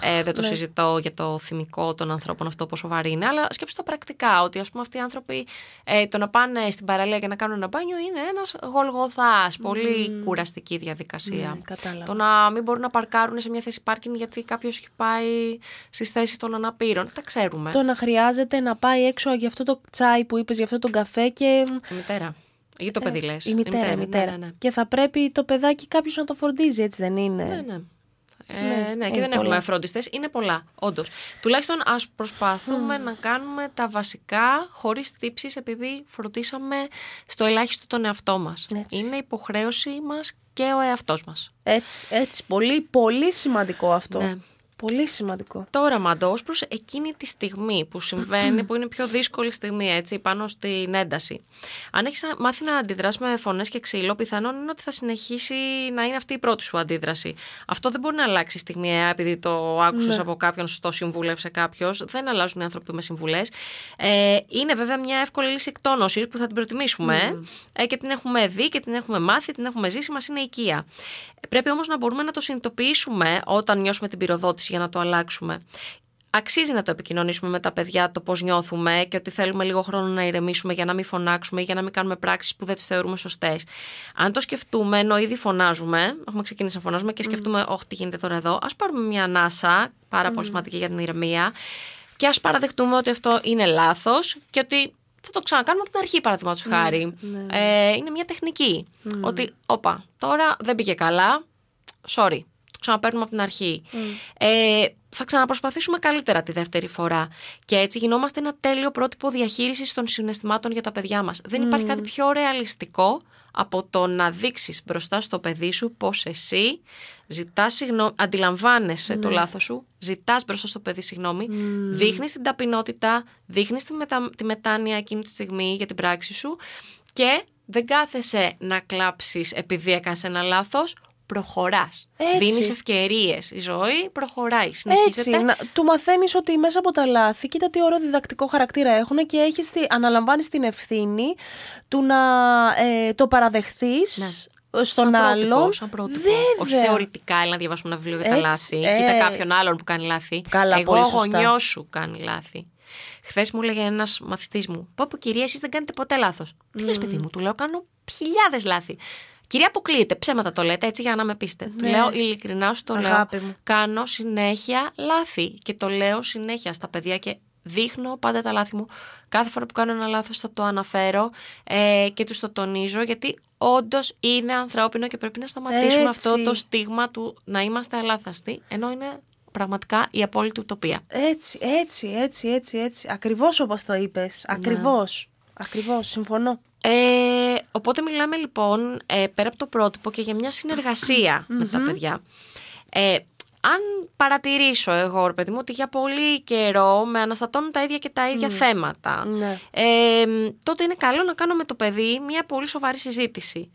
ε, δεν το ναι. συζητώ για το θυμικό των ανθρώπων αυτό πόσο βαρύ είναι, αλλά σκέψτε τα πρακτικά ότι ας πούμε αυτοί οι άνθρωποι ε, το να πάνε στην παραλία και να κάνουν ένα μπάνιο είναι ένας γολγοθάς, πολύ κουραστική διαδικασία. Ναι, κατάλαβα. Το να μην μπορούν να παρκάρουν σε μια θέση πάρκινγκ γιατί κάποιος έχει πάει στις θέσεις των αναπήρων. Τα ξέρουμε. Το να χρειάζεται να πάει έξω για αυτό το τσάι που είπες, για αυτό τον καφέ και Η μητέρα. Ή το παιδί λες. Η μητέρα, η μητέρα. Ναι, ναι, ναι. Και θα πρέπει το παιδάκι κάποιος να το φροντίζει, έτσι δεν είναι; Ναι, ναι. Ε, Ναι, ναι, είναι και δεν πολλά. έχουμε φροντιστέ. Είναι πολλά, όντως. Τουλάχιστον ας προσπαθούμε να κάνουμε τα βασικά χωρίς τύψεις, επειδή φροντίσαμε στο ελάχιστο τον εαυτό μας. Έτσι. Είναι υποχρέωση μας και ο εαυτός μας. Έτσι, έτσι. Πολύ, πολύ σημαντικό αυτό. Ναι. Πολύ σημαντικό. Τώρα, Μαντώ, ως προς εκείνη τη στιγμή που συμβαίνει, που είναι η πιο δύσκολη στιγμή, έτσι, πάνω στην ένταση. Αν έχεις μάθει να αντιδράσεις με φωνές και ξύλο, πιθανόν είναι ότι θα συνεχίσει να είναι αυτή η πρώτη σου αντίδραση. Αυτό δεν μπορεί να αλλάξει στιγμιαία, επειδή το άκουσες από κάποιον, στο συμβούλεψε κάποιος. Δεν αλλάζουν οι άνθρωποι με συμβουλές. Ε, είναι βέβαια μια εύκολη λύση εκτόνωσης που θα την προτιμήσουμε ε, και την έχουμε δει και την έχουμε μάθει, την έχουμε ζήσει, μας είναι οικία. Πρέπει όμως να μπορούμε να το συνειδητοποιήσουμε όταν νιώσουμε την πυροδότηση για να το αλλάξουμε. Αξίζει να το επικοινωνήσουμε με τα παιδιά το πώς νιώθουμε και ότι θέλουμε λίγο χρόνο να ηρεμήσουμε για να μην φωνάξουμε ή για να μην κάνουμε πράξεις που δεν τις θεωρούμε σωστές. Αν το σκεφτούμε, ενώ ήδη φωνάζουμε, έχουμε ξεκινήσει να φωνάζουμε και σκεφτούμε, Όχι, τι γίνεται τώρα εδώ, ας πάρουμε μια ανάσα, πάρα πολύ σημαντική για την ηρεμία, και ας παραδεχτούμε ότι αυτό είναι λάθος και ότι θα το ξανακάνουμε από την αρχή, παραδείγματος χάρη. Ε, είναι μια τεχνική. Ότι, όπα, τώρα δεν πήγε καλά. Sorry. Το ξαναπαίρνουμε από την αρχή. Ε, θα ξαναπροσπαθήσουμε καλύτερα τη δεύτερη φορά. Και έτσι γινόμαστε ένα τέλειο πρότυπο διαχείρισης των συναισθημάτων για τα παιδιά μας. Δεν υπάρχει κάτι πιο ρεαλιστικό από το να δείξεις μπροστά στο παιδί σου πώ εσύ ζητάς συγγνώμη, αντιλαμβάνεσαι το λάθος σου, ζητάς μπροστά στο παιδί συγγνώμη, δείχνεις την ταπεινότητα, δείχνεις τη, μετα... τη μετάνοια εκείνη τη στιγμή για την πράξη σου και δεν κάθεσαι να κλάψεις επειδή έκανες ένα λάθος, προχωράς. Έτσι. Δίνεις ευκαιρίες. Η ζωή προχωράει, συνεχίζεται. Έτσι, να, του μαθαίνεις ότι μέσα από τα λάθη, κοίτα τι ωραίο διδακτικό χαρακτήρα έχουν και έχεις, τη- αναλαμβάνεις την ευθύνη του να ε, το παραδεχθείς Ναι. στον σαν πρότυπο, άλλον. σαν πρότυπο. Βέβαια. Όχι θεωρητικά, έλα να διαβάσουμε ένα βιβλίο για τα Έτσι, λάθη. ε. Κοίτα κάποιον άλλον που κάνει λάθη. Καλά, Εγώ πολύ ο σωστά. γονιός σου κάνει λάθη. Χθες μου έλεγε ένας μαθητής μου: Πω πω, κυρία, εσείς δεν κάνετε ποτέ λάθος. Τι λες, παιδί μου, του λέω: Κάνω χιλιάδες λάθη. Κυρία, αποκλείεται. Ψέματα το λέτε έτσι για να με πείστε. Του λέω ειλικρινά σου το Ναι. Αγάπη λέω. μου. Κάνω συνέχεια λάθη. Και το λέω συνέχεια στα παιδιά και δείχνω πάντα τα λάθη μου. Κάθε φορά που κάνω ένα λάθος θα το αναφέρω ε, και τους το τονίζω γιατί όντως είναι ανθρώπινο και πρέπει να σταματήσουμε Έτσι. αυτό το στίγμα του να είμαστε αλάθαστοι, ενώ είναι πραγματικά η απόλυτη ουτοπία. Έτσι, έτσι, έτσι, έτσι, έτσι. Ακριβώς όπως το είπες. Ναι. Ακριβώς. Ακριβώς, συμφωνώ. Ε, οπότε μιλάμε λοιπόν ε, πέρα από το πρότυπο και για μια συνεργασία με τα παιδιά. Ε, αν παρατηρήσω εγώ, ρε παιδί μου, ότι για πολύ καιρό με αναστατώνουν τα ίδια και τα ίδια θέματα, Ναι. ε, τότε είναι καλό να κάνω με το παιδί μια πολύ σοβαρή συζήτηση.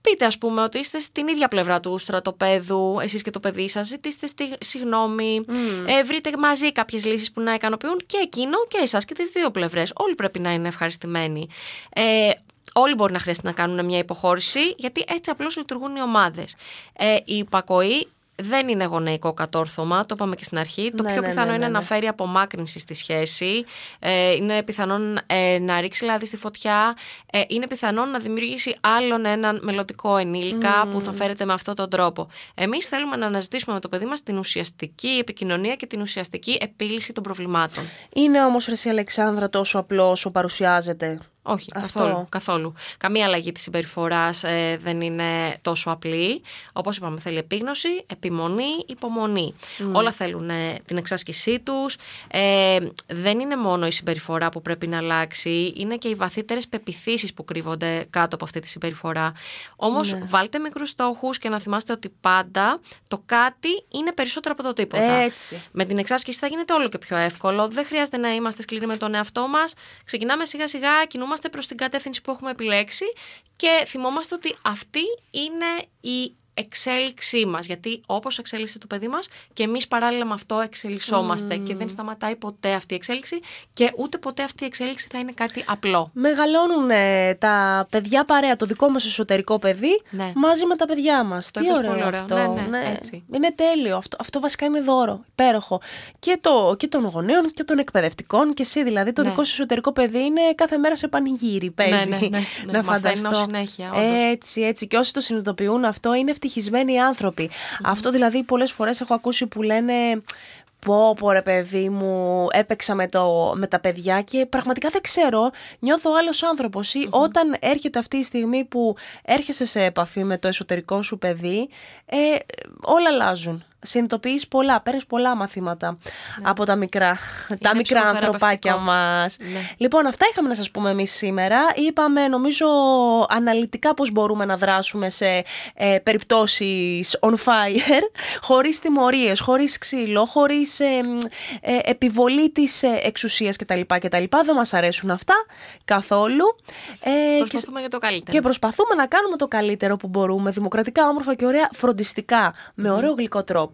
Πείτε, ας πούμε, ότι είστε στην ίδια πλευρά του στρατοπέδου, εσείς και το παιδί σας, ζητήστε στη- συγγνώμη, ε, βρείτε μαζί κάποιες λύσεις που να ικανοποιούν και εκείνο και εσάς και τις δύο πλευρές. Όλοι πρέπει να είναι ευχαριστημένοι. Ε, Όλοι μπορεί να χρειαστεί να κάνουν μια υποχώρηση, γιατί έτσι απλώς λειτουργούν οι ομάδες. Ε, η υπακοή δεν είναι γονεϊκό κατόρθωμα, το είπαμε και στην αρχή. Το Ναι, πιο ναι, πιθανό ναι, είναι ναι, να ναι. φέρει απομάκρυνση στη σχέση. Ε, είναι πιθανόν ε, να ρίξει λάδι στη φωτιά. Ε, είναι πιθανόν να δημιουργήσει άλλον έναν μελλοντικό ενήλικα που θα φέρεται με αυτόν τον τρόπο. Εμείς θέλουμε να αναζητήσουμε με το παιδί μας την ουσιαστική επικοινωνία και την ουσιαστική επίλυση των προβλημάτων. Είναι όμως ρε εσύ Αλεξάνδρα τόσο απλό όσο παρουσιάζεται; Όχι, Αυτό. καθόλου, καθόλου. Καμία αλλαγή της συμπεριφοράς ε, δεν είναι τόσο απλή. Όπως είπαμε, θέλει επίγνωση, επιμονή, υπομονή. Όλα θέλουν ε, την εξάσκησή τους. Ε, δεν είναι μόνο η συμπεριφορά που πρέπει να αλλάξει, είναι και οι βαθύτερες πεπιθήσεις που κρύβονται κάτω από αυτή τη συμπεριφορά. Όμως βάλτε μικρούς στόχους και να θυμάστε ότι πάντα το κάτι είναι περισσότερο από το τίποτα. Έτσι. Με την εξάσκηση θα γίνεται όλο και πιο εύκολο. Δεν χρειάζεται να είμαστε σκληροί με τον εαυτό μας. Ξεκινάμε σιγά σιγά, κινούμαστε προς την κατεύθυνση που έχουμε επιλέξει και θυμόμαστε ότι αυτή είναι η εξέλιξή μας γιατί όπως εξέλιξε το παιδί μας και εμείς παράλληλα με αυτό εξελισσόμαστε και δεν σταματάει ποτέ αυτή η εξέλιξη και ούτε ποτέ αυτή η εξέλιξη θα είναι κάτι απλό. Μεγαλώνουν ε, τα παιδιά παρέα, το δικό μας εσωτερικό παιδί, Ναι. μαζί με τα παιδιά μας. Το Τι είπες ωραίο, πολύ ωραίο. αυτό. Ναι, ναι, έτσι. Είναι τέλειο. Αυτό, αυτό βασικά είναι δώρο. Υπέροχο. Και, το, και των γονέων και των εκπαιδευτικών και εσύ δηλαδή. Το Ναι. δικό σου εσωτερικό παιδί είναι κάθε μέρα σε πανηγύρι. Παίζει. ναι, ναι, ναι. να Μαθαίνω φανταστώ. συνέχεια, όντως. Έτσι, έτσι. Και όσοι το συνειδητοποιούν αυτό είναι ευτυχισμένοι άνθρωποι. Αυτό δηλαδή πολλές φορές έχω ακούσει που λένε Πω πω ρε παιδί μου, έπαιξα με, το, με τα παιδιά και πραγματικά δεν ξέρω, νιώθω άλλος άνθρωπος ή όταν έρχεται αυτή η στιγμή που έρχεσαι σε επαφή με το εσωτερικό σου παιδί, ε, όλα αλλάζουν. Συνειδητοποιείς πολλά, παίρνεις πολλά μαθήματα από τα μικρά, τα μικρά ανθρωπάκια ψυχοθεραπευτικό. μας. Ναι. Λοιπόν, αυτά είχαμε να σας πούμε εμείς σήμερα. Είπαμε, νομίζω, αναλυτικά πώς μπορούμε να δράσουμε σε ε, περιπτώσεις on fire, χωρίς τιμωρίες, χωρίς ξύλο, χωρίς ε, μ, ε, επιβολή της ε, εξουσίας κτλ. κτλ. Δεν μας αρέσουν αυτά καθόλου. Ε, και, Προσπαθούμε για το καλύτερο. και προσπαθούμε να κάνουμε το καλύτερο που μπορούμε, δημοκρατικά, όμορφα και ωραία, φροντιστικά, με ωραίο γλυκό τρόπο.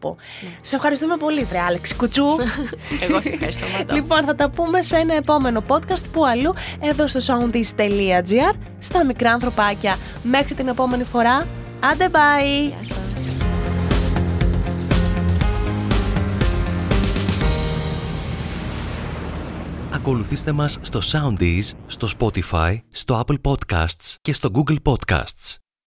Σε ευχαριστούμε πολύ, βρε Άλεξ Κουτσού. Εγώ σε ευχαριστώ, Μαντώ. Λοιπόν, θα τα πούμε σε ένα επόμενο podcast που αλλού εδώ στο soundis.gr στα μικρά ανθρωπάκια. Μέχρι την επόμενη φορά. Άντε bye! Γεια σας. Ακολουθήστε μας στο Soundees, στο Spotify, στο Apple Podcasts και στο Google Podcasts.